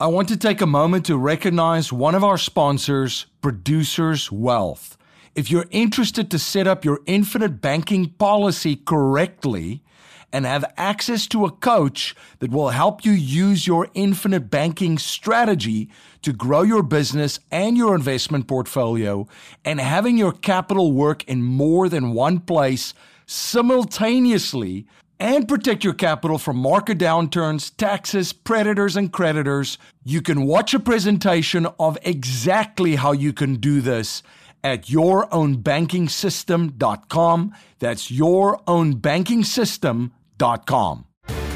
I want to take a moment to recognize one of our sponsors, Producers Wealth. If you're interested to set up your infinite banking policy correctly and have access to a coach that will help you use your infinite banking strategy to grow your business and your investment portfolio and having your capital work in more than one place simultaneously and protect your capital from market downturns, taxes, predators, and creditors, you can watch a presentation of exactly how you can do this at yourownbankingsystem.com. That's yourownbankingsystem.com.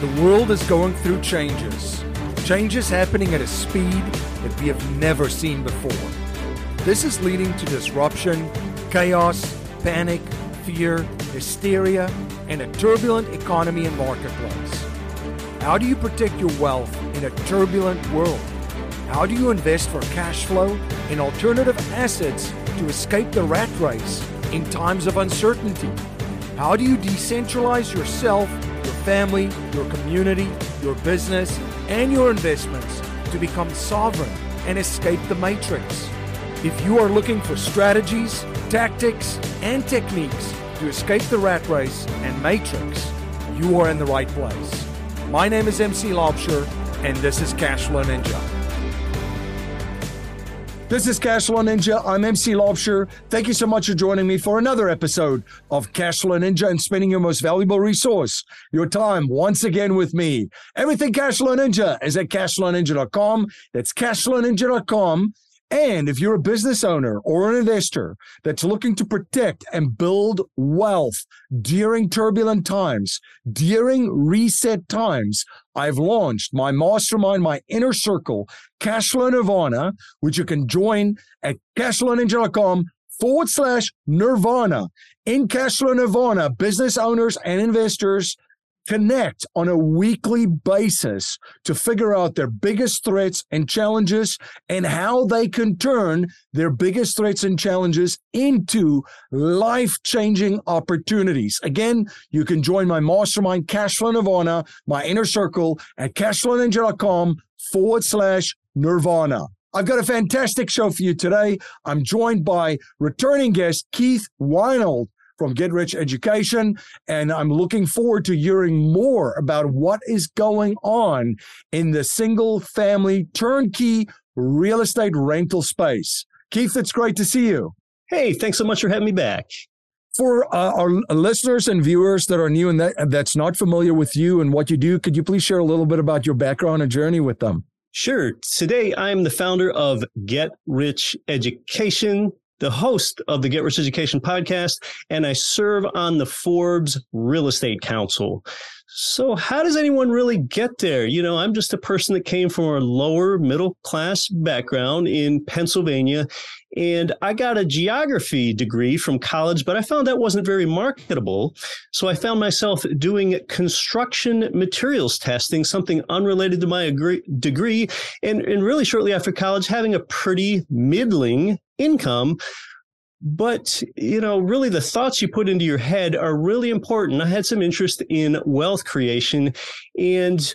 The world is going through changes. Changes happening at a speed that we have never seen before. This is leading to disruption, chaos, panic, fear, hysteria, and a turbulent economy and marketplace. How do you protect your wealth in a turbulent world? How do you invest for cash flow in alternative assets to escape the rat race in times of uncertainty? How do you decentralize yourself, your family, your community, your business, and your investments to become sovereign and escape the matrix? If you are looking for strategies, tactics, and techniques to escape the rat race and matrix, you are in the right place. My name is MC Laubscher, and this is Cashflow Ninja. This is Cashflow Ninja. I'm MC Laubscher. Thank you so much for joining me for another episode of Cashflow Ninja and spending your most valuable resource, your time, once again with me. Everything Cashflow Ninja is at cashflowninja.com. That's cashflowninja.com. And if you're a business owner or an investor that's looking to protect and build wealth during turbulent times, during reset times, I've launched my mastermind, my inner circle, Cashflow Nirvana, which you can join at cashflowninja.com forward slash nirvana. In Cashflow Nirvana, business owners and investors connect on a weekly basis to figure out their biggest threats and challenges and how they can turn their biggest threats and challenges into life changing opportunities. Again, you can join my mastermind, Cashflow Nirvana, my inner circle at cashflowninja.com forward slash nirvana. I've got a fantastic show for you today. I'm joined by returning guest Keith Weinhold from Get Rich Education. And I'm looking forward to hearing more about what is going on in the single family turnkey real estate rental space. Keith, it's great to see you. Hey, thanks so much for having me back. For uh, our listeners and viewers that are new and that, that's not familiar with you and what you do, could you please share a little bit about your background and journey with them? Sure. Today, I'm the founder of Get Rich Education the host of the Get Rich Education podcast, and I serve on the Forbes Real Estate Council. So, how does anyone really get there? You know, I'm just a person that came from a lower middle class background in Pennsylvania, and I got a geography degree from college, but I found that wasn't very marketable. So, I found myself doing construction materials testing, something unrelated to my degree, and, and really shortly after college, having a pretty middling income but you know really the thoughts you put into your head are really important. I had some interest in wealth creation and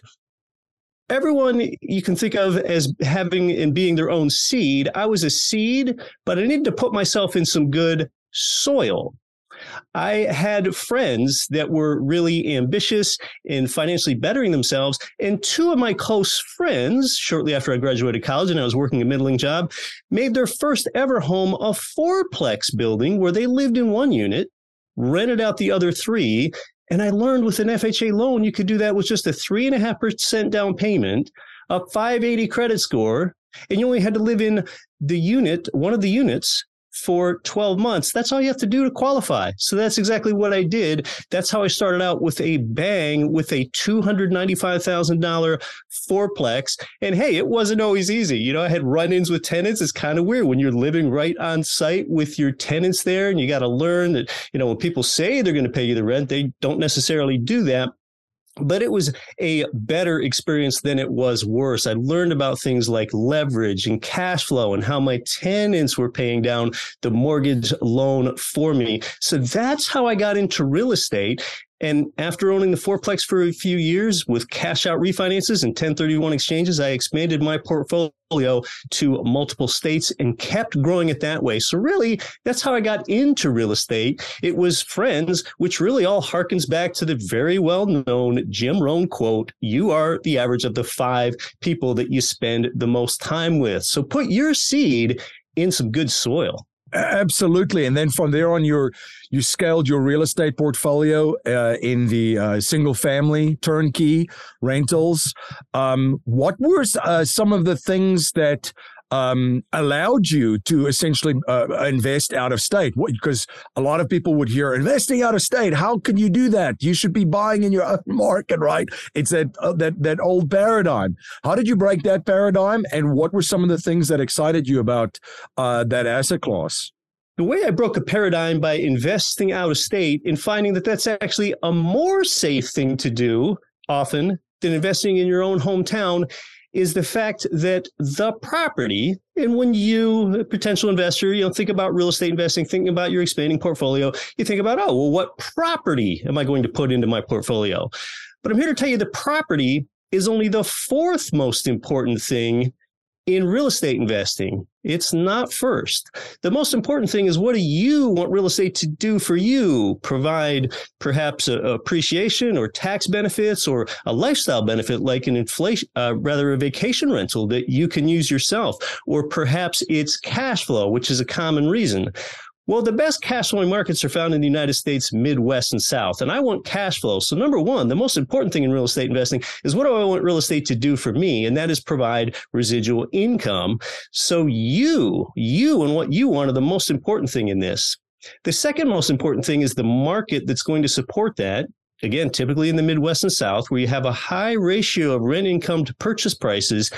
everyone you can think of as having and being their own seed i was a seed but i needed to put myself in some good soil I had friends that were really ambitious in financially bettering themselves. And two of my close friends, shortly after I graduated college and I was working a middling job, made their first ever home a fourplex building where they lived in one unit, rented out the other three. And I learned with an FHA loan, you could do that with just a 3.5% down payment, a 580 credit score, and you only had to live in the unit, one of the units, for 12 months. That's all you have to do to qualify. So that's exactly what I did. That's how I started out with a bang with a $295,000 fourplex. And hey, it wasn't always easy. You know, I had run ins with tenants. It's kind of weird when you're living right on site with your tenants there and you got to learn that, you know, when people say they're going to pay you the rent, they don't necessarily do that but it was a better experience than it was worse. I learned about things like leverage and cash flow and how my tenants were paying down the mortgage loan for me. So that's how I got into real estate. And after owning the fourplex for a few years with cash out refinances and 1031 exchanges, I expanded my portfolio to multiple states and kept growing it that way. So really, that's how I got into real estate. It was friends, which really all harkens back to the very well known Jim Rohn quote, you are the average of the five people that you spend the most time with. So put your seed in some good soil. Absolutely, and then from there on, you you scaled your real estate portfolio uh, in the uh, single family turnkey rentals. Um, what were uh, some of the things that um, allowed you to essentially uh, invest out of state? Because a lot of people would hear investing out of state. How can you do that? You should be buying in your own market, right? It's that uh, that that old paradigm. How did you break that paradigm? And what were some of the things that excited you about uh, that asset class? The way I broke a paradigm by investing out of state and finding that that's actually a more safe thing to do often than investing in your own hometown is the fact that the property, and when you, a potential investor, you know, think about real estate investing, thinking about your expanding portfolio, you think about, oh, well, what property am I going to put into my portfolio? But I'm here to tell you the property is only the fourth most important thing in real estate investing. It's not first. The most important thing is what do you want real estate to do for you? Provide perhaps a, a appreciation or tax benefits or a lifestyle benefit like an inflation, uh, rather a vacation rental that you can use yourself, or perhaps it's cash flow, which is a common reason. Well, the best cash flowing markets are found in the United States, Midwest, and South. And I want cash flow. So, number one, the most important thing in real estate investing is what do I want real estate to do for me? And that is provide residual income. So, you, you, and what you want are the most important thing in this. The second most important thing is the market that's going to support that again, typically in the Midwest and South, where you have a high ratio of rent income to purchase prices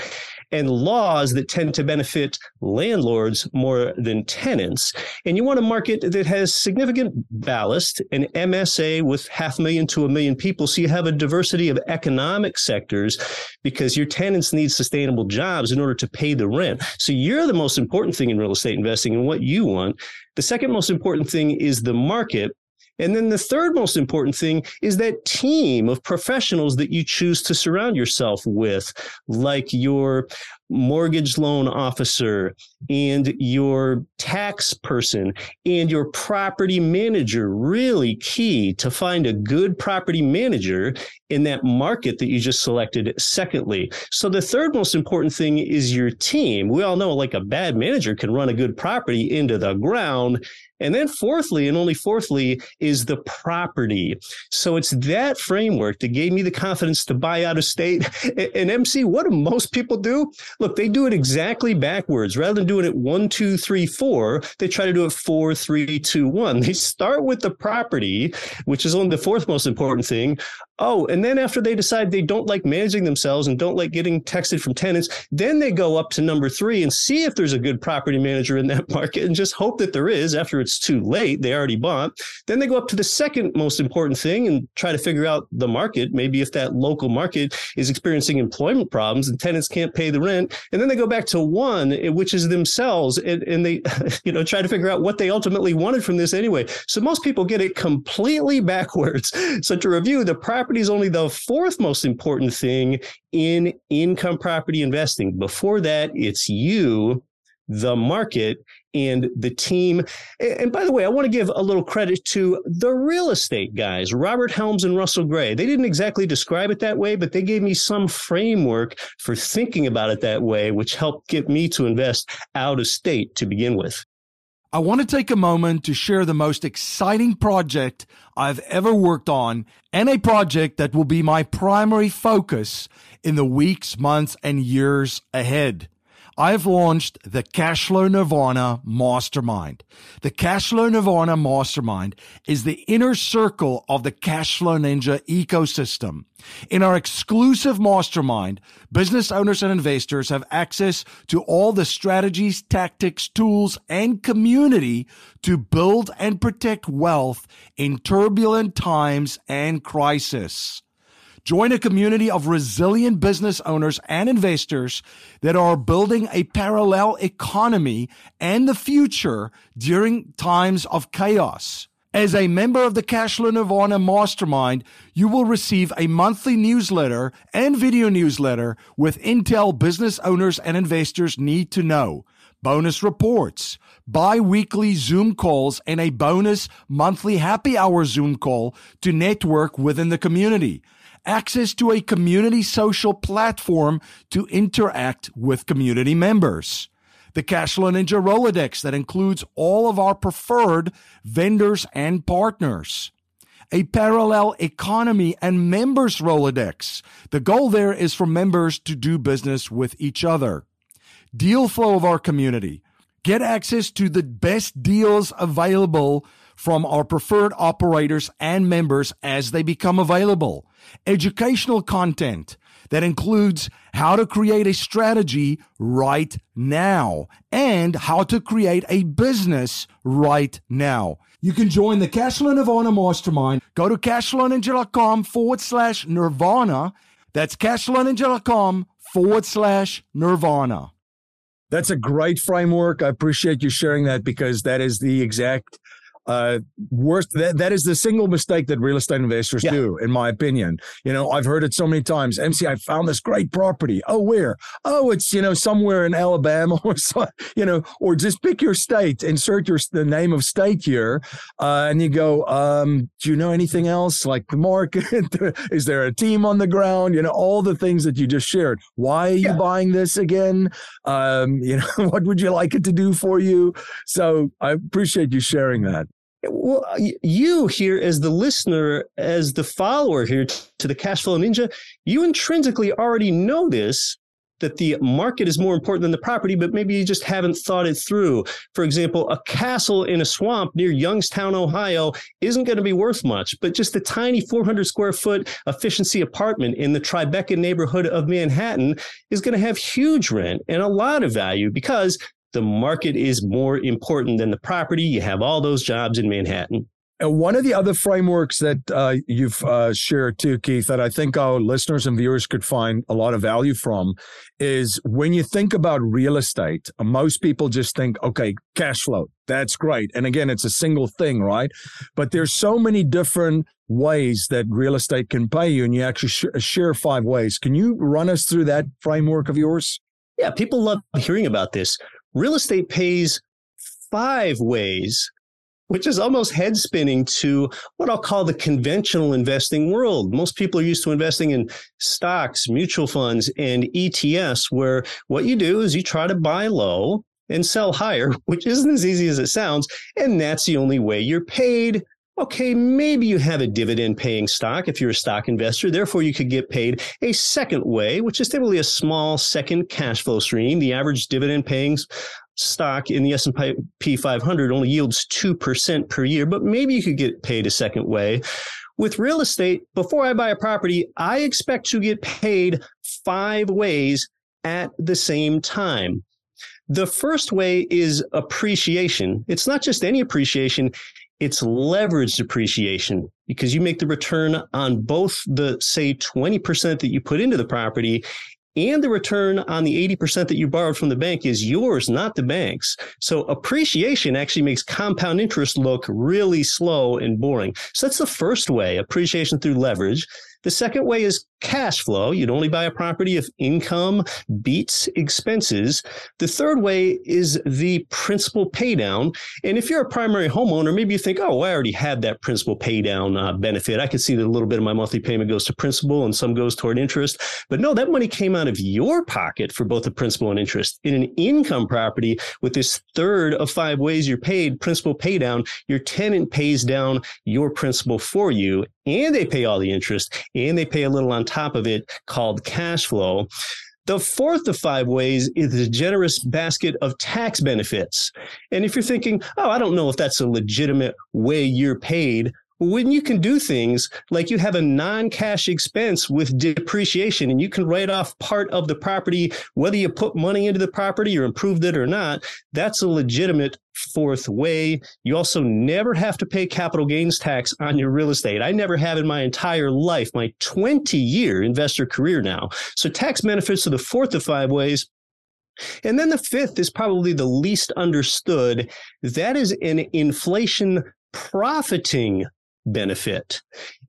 and laws that tend to benefit landlords more than tenants. And you want a market that has significant ballast, an MSA with half a million to a million people. So you have a diversity of economic sectors because your tenants need sustainable jobs in order to pay the rent. So you're the most important thing in real estate investing and what you want. The second most important thing is the market. And then the third most important thing is that team of professionals that you choose to surround yourself with, like your mortgage loan officer and your tax person and your property manager. Really key to find a good property manager in that market that you just selected. Secondly, so the third most important thing is your team. We all know like a bad manager can run a good property into the ground. And then fourthly, and only fourthly, is the property. So it's that framework that gave me the confidence to buy out of state. And MC, what do most people do? Look, they do it exactly backwards. Rather than doing it one, two, three, four, they try to do it four, three, two, one. They start with the property, which is only the fourth most important thing. Oh, and then after they decide they don't like managing themselves and don't like getting texted from tenants, then they go up to number three and see if there's a good property manager in that market and just hope that there is after it's too late. They already bought. Then they go up to the second most important thing and try to figure out the market. Maybe if that local market is experiencing employment problems and tenants can't pay the rent. And then they go back to one, eh, which is themselves. And, and they, you know, try to figure out what they ultimately wanted from this anyway. So most people get it completely backwards. So to review the property property is only the fourth most important thing in income property investing. Before that, it's you, the market, and the team. And by the way, I want to give a little credit to the real estate guys, Robert Helms and Russell Gray. They didn't exactly describe it that way, but they gave me some framework for thinking about it that way, which helped get me to invest out of state to begin with. I want to take a moment to share the most exciting project I've ever worked on and a project that will be my primary focus in the weeks, months, and years ahead. I've launched the Cashflow Nirvana Mastermind. The Cashflow Nirvana Mastermind is the inner circle of the Cashflow Ninja ecosystem. In our exclusive mastermind, business owners and investors have access to all the strategies, tactics, tools, and community to build and protect wealth in turbulent times and crisis. Join a community of resilient business owners and investors that are building a parallel economy and the future during times of chaos. As a member of the Cashflow Nirvana Mastermind, you will receive a monthly newsletter and video newsletter with intel business owners and investors need to know, bonus reports, bi-weekly Zoom calls, and a bonus monthly happy hour Zoom call to network within the community. Access to a community social platform to interact with community members the Cashflow Ninja Rolodex that includes all of our preferred vendors and partners. A parallel economy and members Rolodex. The goal there is for members to do business with each other. Deal flow of our community. Get access to the best deals available from our preferred operators and members as they become available. Educational content that includes how to create a strategy right now and how to create a business right now. You can join the Cashflow Nirvana Mastermind. Go to cashflowninja.com forward slash nirvana. That's cashflowninja.com forward slash nirvana. That's a great framework. I appreciate you sharing that because that is the exact uh, worst that, that is the single mistake that real estate investors yeah. do in my opinion. You know i've heard it so many times. Mc i found this great property. Oh where? Oh it's you know somewhere in alabama or so, you know or just pick your state insert your the name of state here uh, and you go um, do you know anything else? Like the market? Is there a team on the ground? You know all the things that you just shared. Why are you yeah. buying this again? Um, you know what would you like it to do for you? So i appreciate you sharing that well, you here as the listener, as the follower here to the Cashflow Ninja, you intrinsically already know this that the market is more important than the property, but maybe you just haven't thought it through. For example, a castle in a swamp near Youngstown, Ohio isn't going to be worth much, but just a tiny 400 square foot efficiency apartment in the Tribeca neighborhood of Manhattan is going to have huge rent and a lot of value because the market is more important than the property. You have all those jobs in Manhattan. And one of the other frameworks that uh, you've uh, shared too, Keith, that I think our listeners and viewers could find a lot of value from is when you think about real estate, uh, most people just think, okay, cash flow, that's great. And again, it's a single thing, right? But there's so many different ways that real estate can pay you, and you actually sh- share five ways. Can you run us through that framework of yours? Yeah, people love hearing about this real estate pays five ways, which is almost head spinning to what I'll call the conventional investing world. Most people are used to investing in stocks, mutual funds, and ETFs, where what you do is you try to buy low and sell higher, which isn't as easy as it sounds. And that's the only way you're paid Okay, maybe you have a dividend paying stock if you're a stock investor. Therefore, you could get paid a second way, which is typically a small second cash flow stream. The average dividend paying stock in the S&P 500 only yields 2% per year, but maybe you could get paid a second way. With real estate, before I buy a property, I expect to get paid five ways at the same time. The first way is appreciation. It's not just any appreciation it's leveraged appreciation because you make the return on both the, say, 20% that you put into the property and the return on the 80% that you borrowed from the bank is yours, not the bank's. So appreciation actually makes compound interest look really slow and boring. So that's the first way, appreciation through leverage. The second way is cash flow. You'd only buy a property if income beats expenses. The third way is the principal paydown. And if you're a primary homeowner, maybe you think, oh, I already had that principal paydown uh, benefit. I can see that a little bit of my monthly payment goes to principal and some goes toward interest. But no, that money came out of your pocket for both the principal and interest. In an income property with this third of five ways you're paid, principal paydown, your tenant pays down your principal for you and they pay all the interest and they pay a little on top of it called cash flow. The fourth of five ways is a generous basket of tax benefits. And if you're thinking, oh, I don't know if that's a legitimate way you're paid, when you can do things like you have a non-cash expense with depreciation and you can write off part of the property whether you put money into the property or improved it or not that's a legitimate fourth way. You also never have to pay capital gains tax on your real estate. I never have in my entire life my 20 year investor career now. So tax benefits are the fourth of five ways. And then the fifth is probably the least understood. That is an inflation profiting benefit.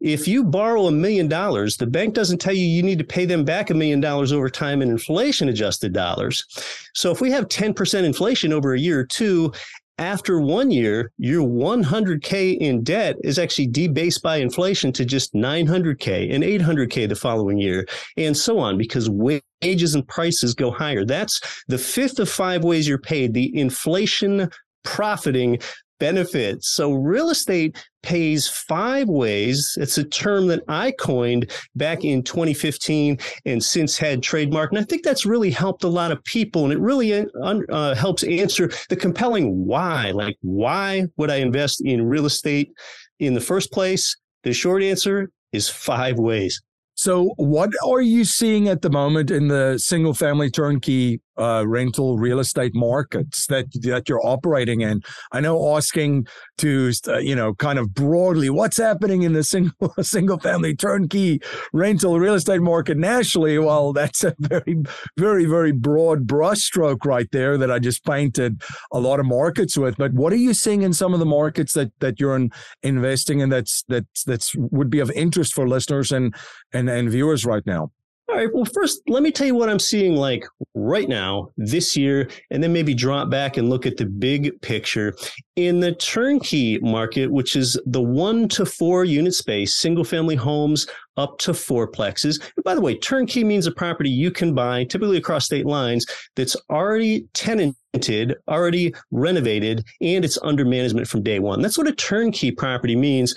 If you borrow a million dollars, the bank doesn't tell you you need to pay them back a million dollars over time in inflation adjusted dollars. So if we have 10% inflation over a year or two, after one year, your 100K in debt is actually debased by inflation to just 900K and 800K the following year, and so on, because wages and prices go higher. That's the fifth of five ways you're paid, the inflation profiting benefits. So real estate pays five ways. It's a term that I coined back in 2015 and since had trademark. And I think that's really helped a lot of people. And it really uh, uh, helps answer the compelling why. Like, why would I invest in real estate in the first place? The short answer is five ways. So, what are you seeing at the moment in the single family turnkey uh, rental real estate markets that that you're operating in? I know asking to uh, you know kind of broadly what's happening in the single single family turnkey rental real estate market nationally. Well, that's a very very very broad brushstroke right there that I just painted a lot of markets with. But what are you seeing in some of the markets that that you're in, investing in that's that's that's would be of interest for listeners and and and viewers right now? All right. Well, first, let me tell you what I'm seeing like right now, this year, and then maybe drop back and look at the big picture. In the turnkey market, which is the one to four unit space, single family homes up to fourplexes. And by the way, turnkey means a property you can buy, typically across state lines, that's already tenanted, already renovated, and it's under management from day one. That's what a turnkey property means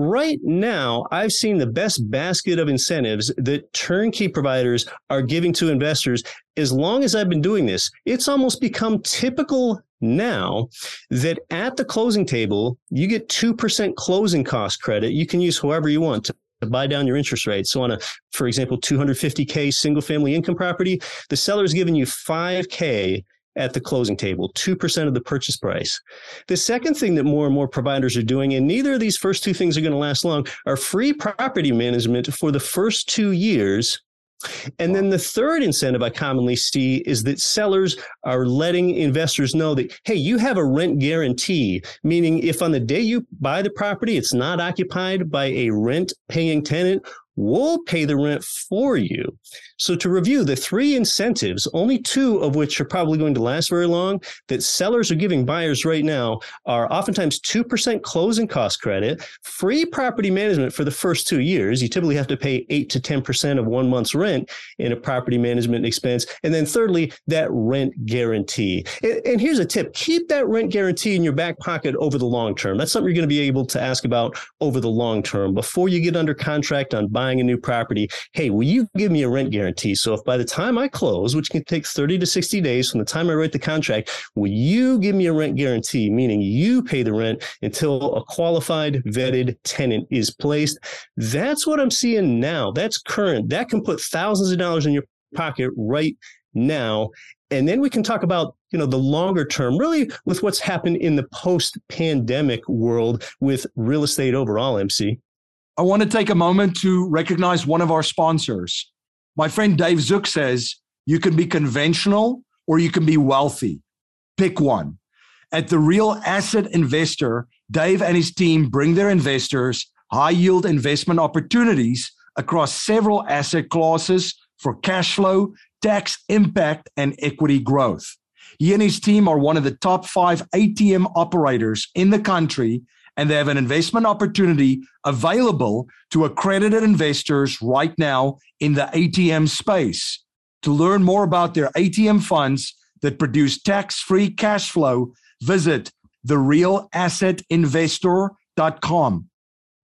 Right now, I've seen the best basket of incentives that turnkey providers are giving to investors. As long as I've been doing this, it's almost become typical now that at the closing table, you get 2% closing cost credit. You can use however you want to buy down your interest rate. So on a, for example, 250K single family income property, the seller is giving you 5K at the closing table, 2% of the purchase price. The second thing that more and more providers are doing, and neither of these first two things are going to last long, are free property management for the first two years and then the third incentive I commonly see is that sellers are letting investors know that, hey, you have a rent guarantee, meaning if on the day you buy the property, it's not occupied by a rent paying tenant we'll pay the rent for you. So to review the three incentives, only two of which are probably going to last very long, that sellers are giving buyers right now are oftentimes 2% closing cost credit, free property management for the first two years. You typically have to pay 8 to 10% of one month's rent in a property management expense. And then thirdly, that rent guarantee. And, and here's a tip. Keep that rent guarantee in your back pocket over the long term. That's something you're going to be able to ask about over the long term before you get under contract on buying buying a new property, hey, will you give me a rent guarantee? So if by the time I close, which can take 30 to 60 days from the time I write the contract, will you give me a rent guarantee? Meaning you pay the rent until a qualified vetted tenant is placed. That's what I'm seeing now. That's current. That can put thousands of dollars in your pocket right now. And then we can talk about, you know, the longer term, really with what's happened in the post pandemic world with real estate overall, MC. I want to take a moment to recognize one of our sponsors. My friend Dave Zook says you can be conventional or you can be wealthy. Pick one. At the Real Asset Investor, Dave and his team bring their investors high yield investment opportunities across several asset classes for cash flow, tax impact, and equity growth. He and his team are one of the top five ATM operators in the country and they have an investment opportunity available to accredited investors right now in the ATM space. To learn more about their ATM funds that produce tax free cash flow, visit therealassetinvestor.com.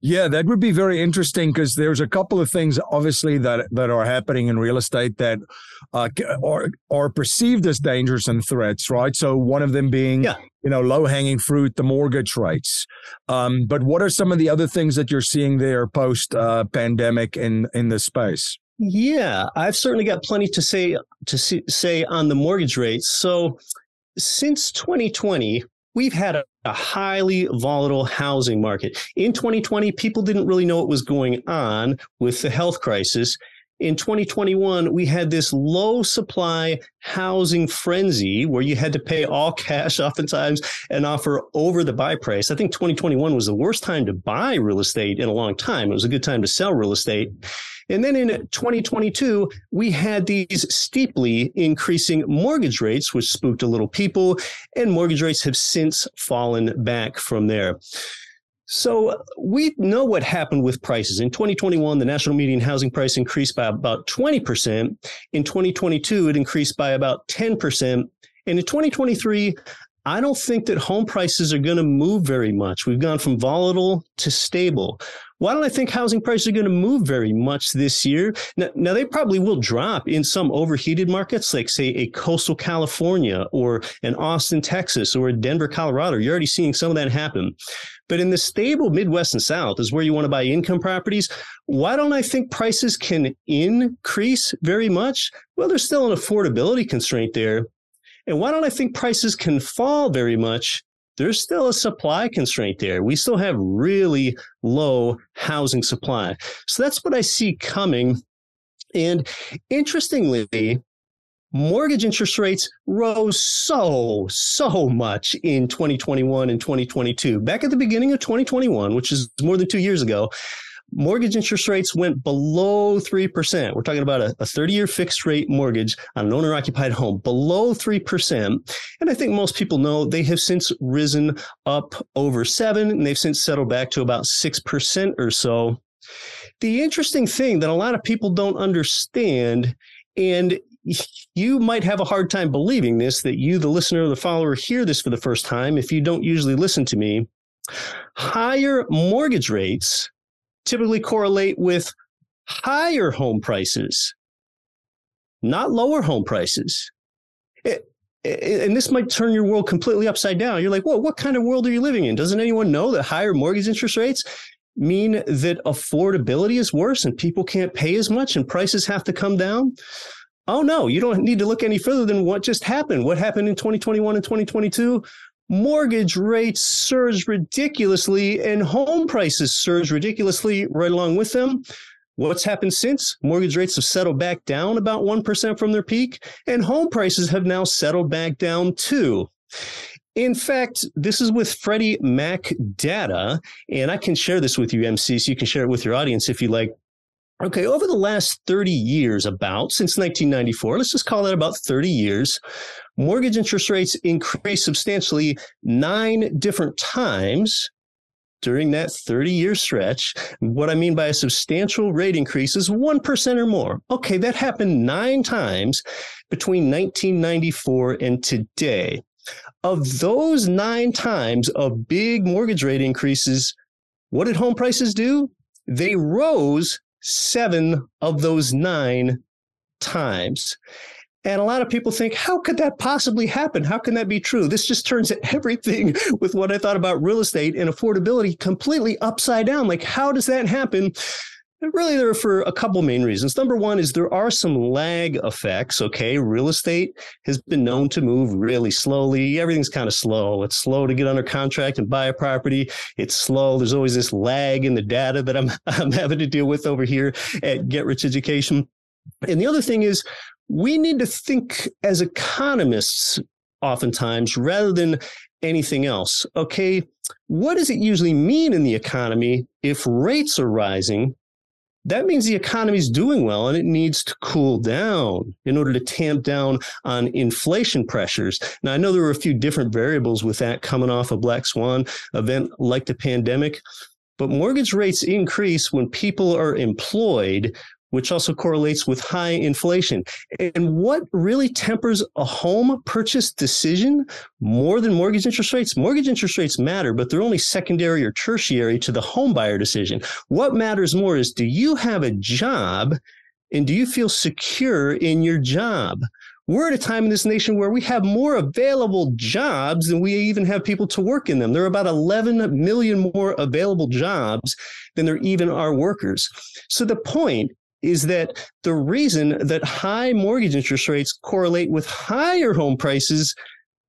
Yeah, that would be very interesting because there's a couple of things, obviously, that that are happening in real estate that uh, are are perceived as dangers and threats, right? So one of them being, yeah. you know, low hanging fruit, the mortgage rates. Um, but what are some of the other things that you're seeing there post uh, pandemic in in this space? Yeah, I've certainly got plenty to say to say on the mortgage rates. So since 2020, we've had a, a, highly volatile housing market. In 2020, people didn't really know what was going on with the health crisis. In 2021, we had this low supply housing frenzy where you had to pay all cash oftentimes and offer over the buy price. I think 2021 was the worst time to buy real estate in a long time. It was a good time to sell real estate. And then in 2022, we had these steeply increasing mortgage rates, which spooked a little people, and mortgage rates have since fallen back from there. So we know what happened with prices. In 2021, the national median housing price increased by about 20%. In 2022, it increased by about 10%. And in 2023, I don't think that home prices are going to move very much. We've gone from volatile to stable. Why don't I think housing prices are going to move very much this year? Now, now, they probably will drop in some overheated markets, like say a coastal California or an Austin, Texas, or Denver, Colorado. You're already seeing some of that happen. But in the stable Midwest and South is where you want to buy income properties. Why don't I think prices can increase very much? Well, there's still an affordability constraint there. And why don't I think prices can fall very much? There's still a supply constraint there. We still have really low housing supply. So that's what I see coming. And interestingly, mortgage interest rates rose so, so much in 2021 and 2022. Back at the beginning of 2021, which is more than two years ago, mortgage interest rates went below 3%. We're talking about a, a 30 year fixed rate mortgage on an owner occupied home below 3%. And I think most people know they have since risen up over seven and they've since settled back to about 6% or so. The interesting thing that a lot of people don't understand, and you might have a hard time believing this, that you, the listener or the follower, hear this for the first time if you don't usually listen to me. Higher mortgage rates typically correlate with higher home prices, not lower home prices. It, and this might turn your world completely upside down. You're like, well, what kind of world are you living in? Doesn't anyone know that higher mortgage interest rates mean that affordability is worse and people can't pay as much and prices have to come down? Oh, no, you don't need to look any further than what just happened. What happened in 2021 and 2022? Mortgage rates surged ridiculously and home prices surged ridiculously right along with them. What's happened since? Mortgage rates have settled back down about 1% from their peak, and home prices have now settled back down too. In fact, this is with Freddie Mac data, and I can share this with you, MC, so you can share it with your audience if you like. Okay, over the last 30 years, about since 1994, let's just call that about 30 years, mortgage interest rates increased substantially nine different times during that 30 year stretch. What I mean by a substantial rate increase is 1% or more. Okay, that happened nine times between 1994 and today. Of those nine times of big mortgage rate increases, what did home prices do? They rose seven of those nine times. And a lot of people think, how could that possibly happen? How can that be true? This just turns everything with what I thought about real estate and affordability completely upside down. Like, how does that happen? really, there are for a couple main reasons. Number one is there are some lag effects. Okay. Real estate has been known to move really slowly. Everything's kind of slow. It's slow to get under contract and buy a property. It's slow. There's always this lag in the data that I'm, I'm having to deal with over here at Get Rich Education. And the other thing is we need to think as economists oftentimes rather than anything else. Okay, what does it usually mean in the economy if rates are rising? That means the economy is doing well and it needs to cool down in order to tamp down on inflation pressures. Now, I know there were a few different variables with that coming off a black swan event like the pandemic, but mortgage rates increase when people are employed, which also correlates with high inflation. And what really tempers a home purchase decision more than mortgage interest rates? Mortgage interest rates matter, but they're only secondary or tertiary to the home buyer decision. What matters more is do you have a job and do you feel secure in your job? We're at a time in this nation where we have more available jobs than we even have people to work in them. There are about 11 million more available jobs than there even are workers. So the point is that the reason that high mortgage interest rates correlate with higher home prices,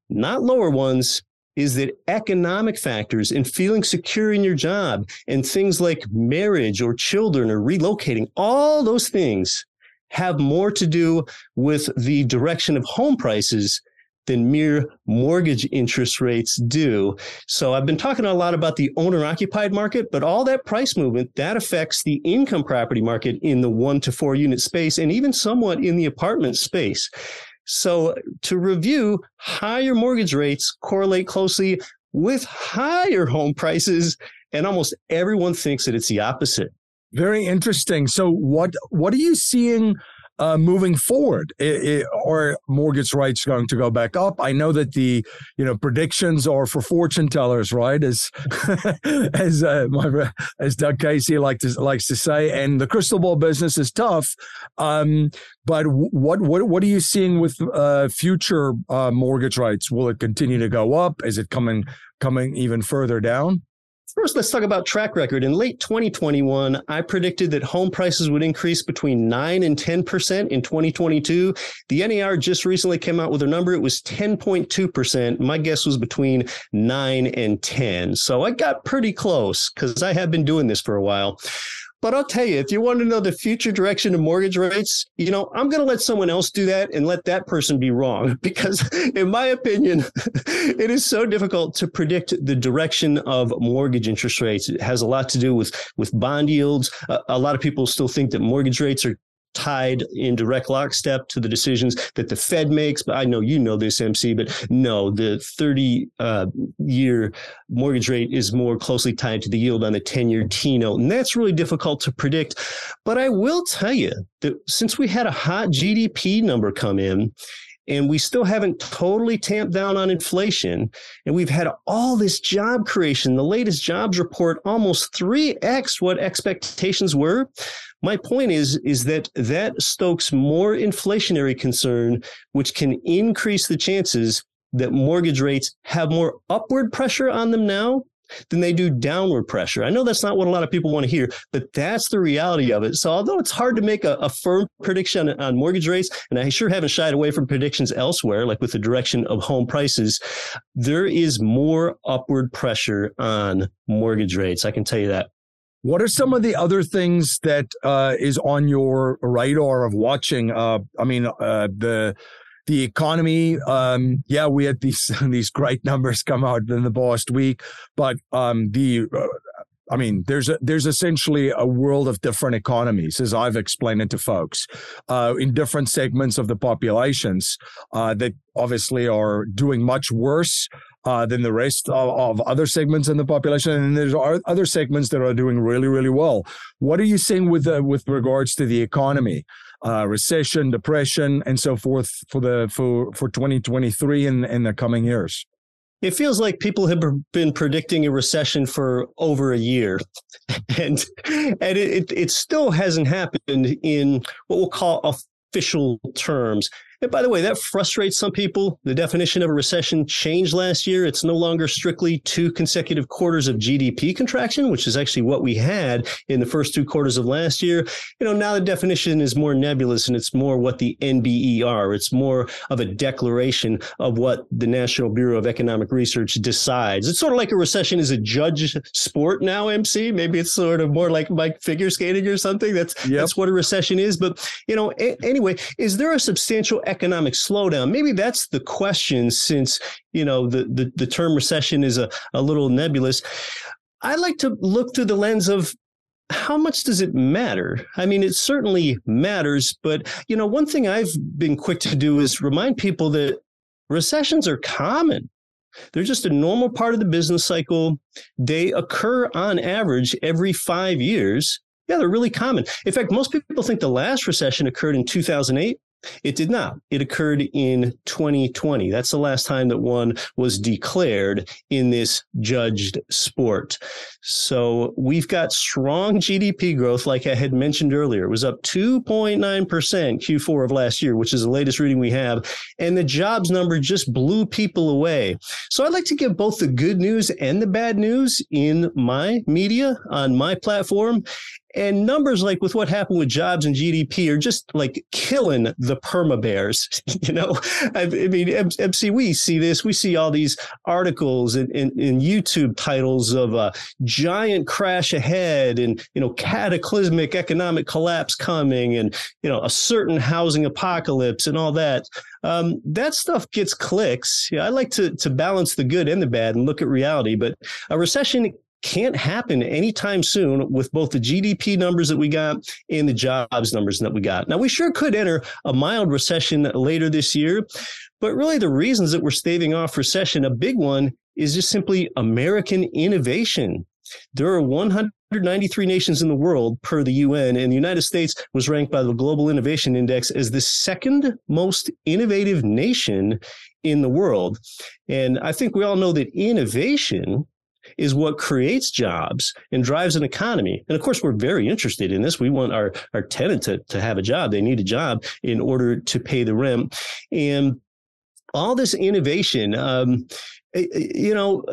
not lower ones, is that economic factors and feeling secure in your job and things like marriage or children or relocating, all those things have more to do with the direction of home prices than mere mortgage interest rates do. So I've been talking a lot about the owner occupied market, but all that price movement that affects the income property market in the one to four unit space and even somewhat in the apartment space. So to review, higher mortgage rates correlate closely with higher home prices and almost everyone thinks that it's the opposite. Very interesting. So what what are you seeing uh, moving forward? It, it, are mortgage rates going to go back up? I know that the you know predictions are for fortune tellers, right? As as uh, my as Doug Casey like to, likes to say, and the crystal ball business is tough. Um, but what what what are you seeing with uh, future uh, mortgage rates? Will it continue to go up? Is it coming coming even further down? First, let's talk about track record. In late 2021, I predicted that home prices would increase between 9 and 10% in 2022. The NAR just recently came out with a number. It was 10.2%. My guess was between 9 and 10. So I got pretty close because I have been doing this for a while. But I'll tell you, if you want to know the future direction of mortgage rates, you know, I'm going to let someone else do that and let that person be wrong because, in my opinion, it is so difficult to predict the direction of mortgage interest rates. It has a lot to do with with bond yields. Uh, a lot of people still think that mortgage rates are tied in direct lockstep to the decisions that the Fed makes. But I know you know this, MC, but no, the 30 uh, year mortgage rate is more closely tied to the yield on the 10 year T note. And that's really difficult to predict. But I will tell you that since we had a hot GDP number come in, and we still haven't totally tamped down on inflation. And we've had all this job creation. The latest jobs report almost 3x what expectations were. My point is, is that that stokes more inflationary concern, which can increase the chances that mortgage rates have more upward pressure on them now than they do downward pressure. I know that's not what a lot of people want to hear, but that's the reality of it. So although it's hard to make a, a firm prediction on, on, mortgage rates, and I sure haven't shied away from predictions elsewhere, like with the direction of home prices, there is more upward pressure on mortgage rates. I can tell you that. What are some of the other things that uh, is on your radar of watching? Uh, I mean, uh, the the economy. Um, yeah, we had these these great numbers come out in the past week, but um, the uh, I mean, there's a, there's essentially a world of different economies, as I've explained it to folks, uh, in different segments of the populations uh, that obviously are doing much worse uh, than the rest of, of, other segments in the population, and there's are other segments that are doing really, really well. What are you seeing with uh, with regards to the economy, uh, recession, depression, and so forth for the for for 2023 and, and the coming years? It feels like people have been predicting a recession for over a year, and and it, it still hasn't happened in what we'll call official terms. And by the way, that frustrates some people. The definition of a recession changed last year. It's no longer strictly two consecutive quarters of GDP contraction, which is actually what we had in the first two quarters of last year. You know, now the definition is more nebulous and it's more what the NBER, it's more of a declaration of what the National Bureau of Economic Research decides. It's sort of like a recession is a judge sport now, MC. Maybe it's sort of more like like figure skating or something. That's yep. that's what a recession is. But you know, a- anyway, is there a substantial economic slowdown? Maybe that's the question since, you know, the, the, the term recession is a, a little nebulous. I like to look through the lens of how much does it matter? I mean, it certainly matters, but you know, one thing I've been quick to do is remind people that recessions are common. They're just a normal part of the business cycle. They occur on average every five years. Yeah, they're really common. In fact, most people think the last recession occurred in 2008. It did not. It occurred in 2020. That's the last time that one was declared in this judged sport. So we've got strong GDP growth, like I had mentioned earlier. It was up 2.9% Q4 of last year, which is the latest reading we have. And the jobs number just blew people away. So I'd like to give both the good news and the bad news in my media on my platform. And numbers like with what happened with jobs and GDP are just like killing the perma bears. you know, I, mean, MC, we see this. We see all these articles and, YouTube titles of a giant crash ahead and, you know, cataclysmic economic collapse coming and, you know, a certain housing apocalypse and all that. Um, that stuff gets clicks. I like to to balance the good and the bad and look at reality. But a recession can't happen anytime soon with both the GDP numbers that we got and the jobs numbers that we got. Now, we sure could enter a mild recession later this year, but really the reasons that we're staving off recession, a big one is just simply American innovation. There are 193 nations in the world per the UN, and the United States was ranked by the Global Innovation Index as the second most innovative nation in the world. And I think we all know that innovation is what creates jobs and drives an economy. And of course, we're very interested in this. We want our, our tenant to, to have a job. They need a job in order to pay the rent. And all this innovation, um, you know,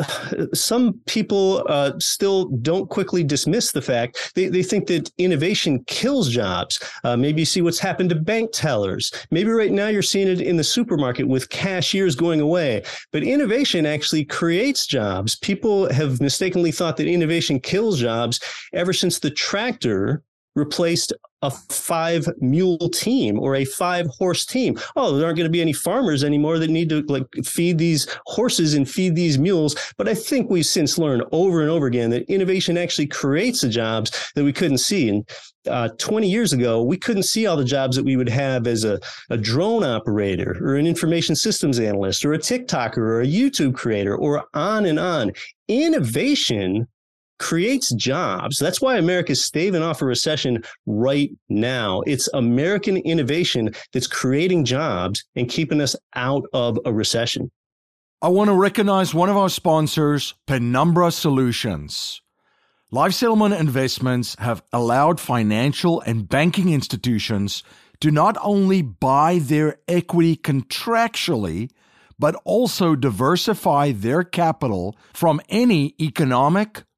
some people uh, still don't quickly dismiss the fact they, they think that innovation kills jobs. Uh, maybe you see what's happened to bank tellers. Maybe right now you're seeing it in the supermarket with cashiers going away. But innovation actually creates jobs. People have mistakenly thought that innovation kills jobs ever since the tractor replaced a five mule team or a five horse team. Oh, there aren't going to be any farmers anymore that need to like feed these horses and feed these mules. But I think we've since learned over and over again that innovation actually creates the jobs that we couldn't see. And uh, 20 years ago, we couldn't see all the jobs that we would have as a, a drone operator or an information systems analyst or a TikToker or a YouTube creator or on and on. Innovation creates jobs. That's why America is staving off a recession right now. It's American innovation that's creating jobs and keeping us out of a recession. I want to recognize one of our sponsors, Penumbra Solutions. Life settlement investments have allowed financial and banking institutions to not only buy their equity contractually, but also diversify their capital from any economic,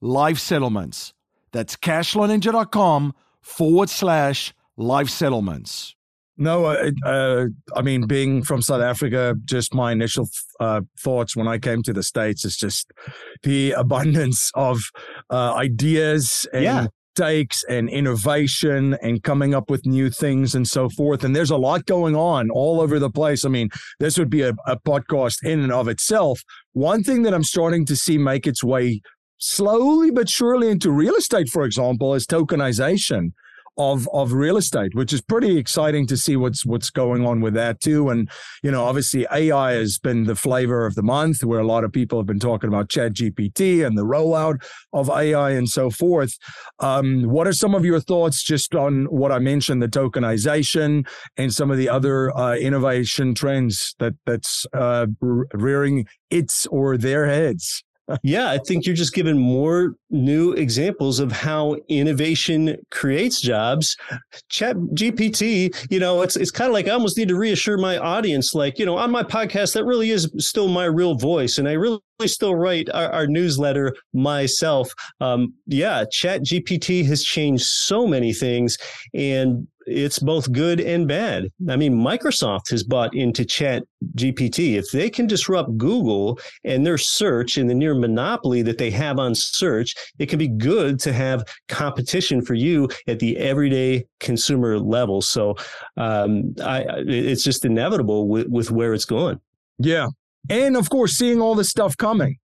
life settlements. That's cashflowninja.com forward slash life settlements. No, uh, uh, I mean, being from South Africa, just my initial uh, thoughts when I came to the States is just the abundance of uh, ideas and yeah mistakes and innovation and coming up with new things and so forth. And there's a lot going on all over the place. I mean, this would be a, a podcast in and of itself. One thing that I'm starting to see make its way slowly but surely into real estate, for example, is tokenization of of real estate, which is pretty exciting to see what's what's going on with that too. And you know, obviously AI has been the flavor of the month, where a lot of people have been talking about Chat GPT and the rollout of AI and so forth. Um, what are some of your thoughts just on what I mentioned, the tokenization and some of the other uh, innovation trends that that's uh, rearing its or their heads? Yeah, I think you're just giving more new examples of how innovation creates jobs. Chat GPT, you know, it's it's kind of like I almost need to reassure my audience, like, you know, on my podcast, that really is still my real voice. And I really still write our, our newsletter myself. Um, yeah, Chat GPT has changed so many things. And it's both good and bad. I mean, Microsoft has bought into Chat GPT. If they can disrupt Google and their search and the near monopoly that they have on search, it can be good to have competition for you at the everyday consumer level. So um, I, it's just inevitable with, with where it's going. Yeah. And of course, seeing all this stuff coming.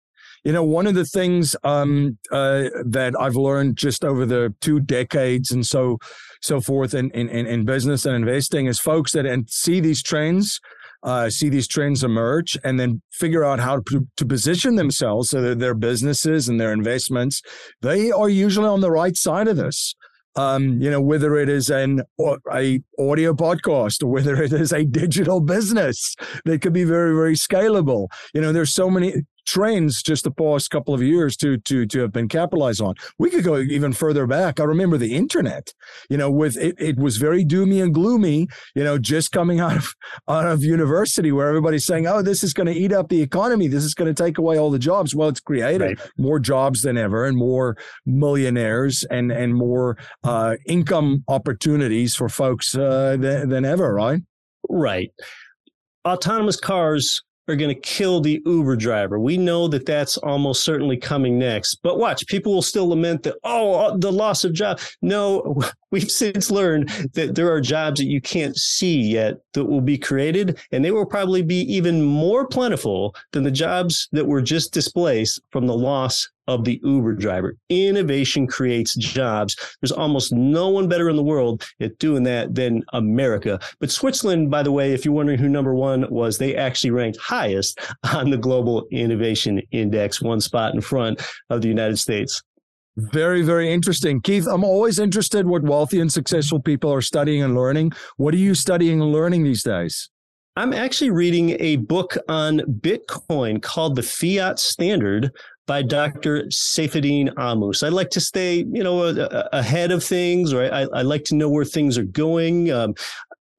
You know, one of the things um, uh, that I've learned just over the two decades and so so forth in, in, in business and investing is folks that and see these trends, uh, see these trends emerge, and then figure out how to, to position themselves so that their businesses and their investments they are usually on the right side of this. um, you know, whether it is an a audio podcast or whether it is a digital business that could be very, very scalable. You know, there's so many trends just the past couple of years to to to have been capitalized on. We could go even further back. I remember the internet, you know, with it, it was very doomy and gloomy, you know, just coming out of out of university where everybody's saying, Oh, this is going to eat up the economy. This is going to take away all the jobs. Well, it's created right. more jobs than ever and more millionaires and and more uh, income opportunities for folks uh, than, than ever, right? Right. Autonomous cars are going to kill the Uber driver. We know that that's almost certainly coming next. But watch, people will still lament that, oh, uh, the loss of job. No, we've since learned that there are jobs that you can't see yet that will be created, and they will probably be even more plentiful than the jobs that were just displaced from the loss of the Uber driver. Innovation creates jobs. There's almost no one better in the world at doing that than America. But Switzerland, by the way, if you're wondering who number one was, they actually ranked highest on the Global Innovation Index, one spot in front of the United States. Very, very interesting. Keith, I'm always interested what wealthy and successful people are studying and learning. What are you studying and learning these days? I'm actually reading a book on Bitcoin called The Fiat Standard by Dr. Saifedean Ammous. I like to stay, you know, ahead of things, or I, I like to know where things are going. Um,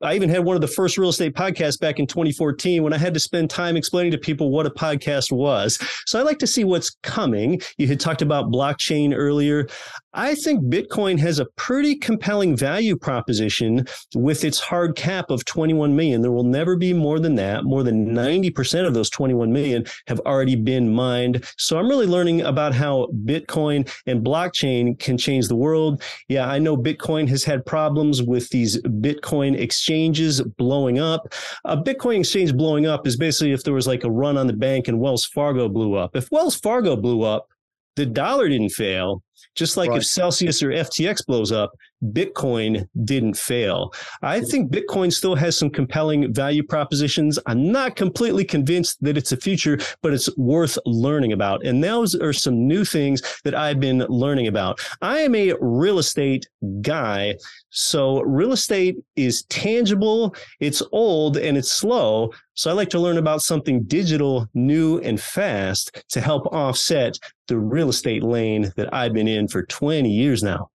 I even had one of the first real estate podcasts back in 2014 when I had to spend time explaining to people what a podcast was. So I like to see what's coming. You had talked about blockchain earlier. I think Bitcoin has a pretty compelling value proposition with its hard cap of 21 million. There will never be more than that. More than 90% of those 21 million have already been mined. So I'm really learning about how Bitcoin and blockchain can change the world. Yeah, I know Bitcoin has had problems with these Bitcoin exchanges blowing up. A Bitcoin exchange blowing up is basically if there was like a run on the bank and Wells Fargo blew up. If Wells Fargo blew up, the dollar didn't fail. Just like right. if Celsius or FTX blows up, Bitcoin didn't fail. I think Bitcoin still has some compelling value propositions. I'm not completely convinced that it's a future, but it's worth learning about. And those are some new things that I've been learning about. I am a real estate guy. So real estate is tangible, it's old, and it's slow. So I like to learn about something digital, new, and fast to help offset the real estate lane that I've been in for 20 years now.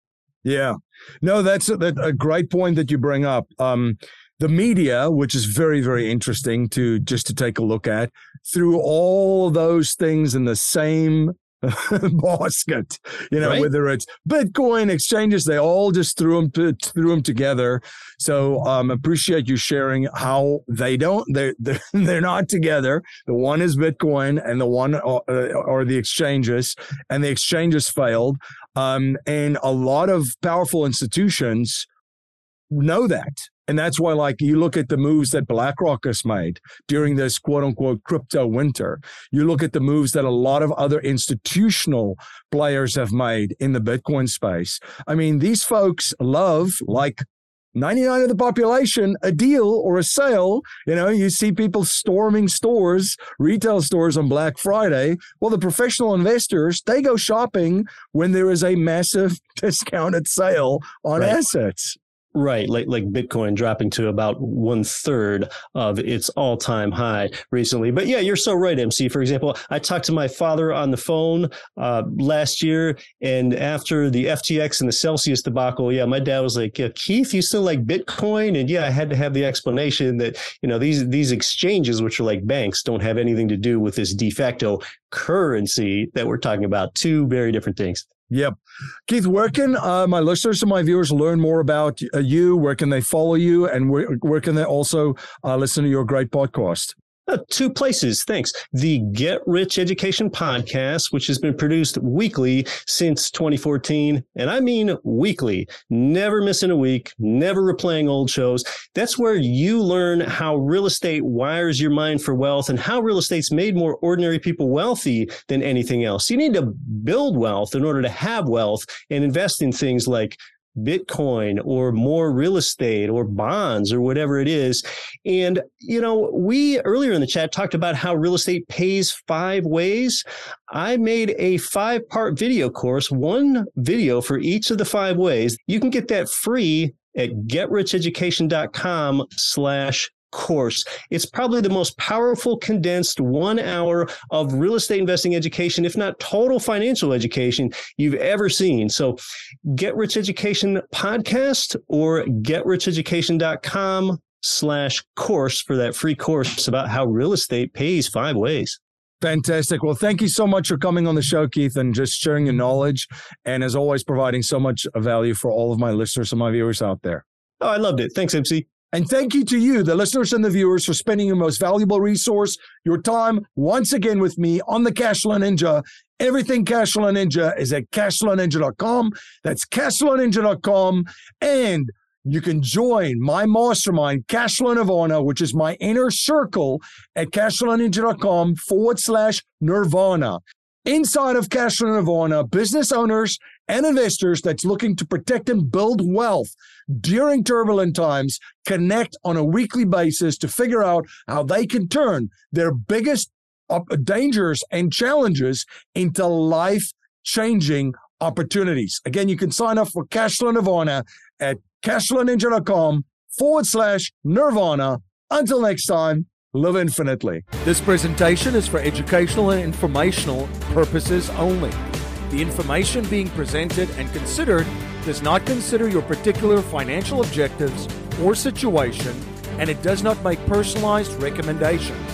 Yeah. No, that's a, a great point that you bring up. Um, the media, which is very, very interesting to just to take a look at, through all those things in the same basket. You know, right. whether it's Bitcoin exchanges, they all just threw them threw them together. So um, appreciate you sharing how they don't they they're, they're not together. The one is Bitcoin, and the one are, uh, are the exchanges, and the exchanges failed. Um, and a lot of powerful institutions know that and that's why, like, you look at the moves that BlackRock has made during this quote unquote crypto winter. You look at the moves that a lot of other institutional players have made in the Bitcoin space. I mean, these folks love, like 99 of the population, a deal or a sale. You know, you see people storming stores, retail stores on Black Friday. Well, the professional investors, they go shopping when there is a massive discounted sale on right. assets. Right, like like Bitcoin dropping to about one third of its all time high recently. But yeah, you're so right, MC. For example, I talked to my father on the phone uh, last year, and after the FTX and the Celsius debacle, yeah, my dad was like, yeah, "Keith, you still like Bitcoin?" And yeah, I had to have the explanation that you know these these exchanges, which are like banks, don't have anything to do with this de facto currency that we're talking about. Two very different things. Yep. Keith, where can uh, my listeners and my viewers learn more about uh, you? Where can they follow you? And where, where can they also uh, listen to your great podcast? Uh, two places, thanks. The Get Rich Education podcast, which has been produced weekly since 2014. And I mean weekly, never missing a week, never replaying old shows. That's where you learn how real estate wires your mind for wealth and how real estate's made more ordinary people wealthy than anything else. You need to build wealth in order to have wealth and invest in things like Bitcoin or more real estate or bonds or whatever it is. And, you know, we earlier in the chat talked about how real estate pays five ways. I made a five part video course, one video for each of the five ways. You can get that free at getricheducation.com slash course. It's probably the most powerful condensed one hour of real estate investing education, if not total financial education you've ever seen. So Get Rich Education podcast or getricheducation.com slash course for that free course about how real estate pays five ways. Fantastic. Well, thank you so much for coming on the show, Keith, and just sharing your knowledge. And as always, providing so much value for all of my listeners and my viewers out there. Oh, I loved it. Thanks, MC. And thank you to you, the listeners and the viewers, for spending your most valuable resource, your time, once again with me on the Cashflow Ninja. Everything Cashflow Ninja is at cashflowninja.com. That's cashflowninja.com. And you can join my mastermind, Cashflow Nirvana, which is my inner circle at cashflowninja.com forward slash nirvana. Inside of Cashflow Nirvana, business owners and investors that's looking to protect and build wealth during turbulent times connect on a weekly basis to figure out how they can turn their biggest dangers and challenges into life changing opportunities. Again, you can sign up for Cashflow Nirvana at cashflowninja.com forward slash nirvana. Until next time, live infinitely. This presentation is for educational and informational purposes only. The information being presented and considered does not consider your particular financial objectives or situation, and it does not make personalized recommendations.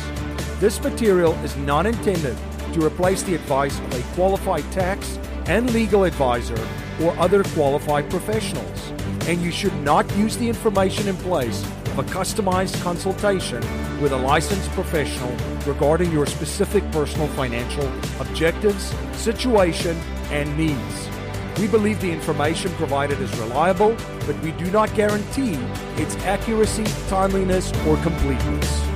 This material is not intended to replace the advice of a qualified tax and legal advisor or other qualified professionals, and you should not use the information in place of a customized consultation with a licensed professional regarding your specific personal financial objectives, situation, and needs. We believe the information provided is reliable, but we do not guarantee its accuracy, timeliness, or completeness.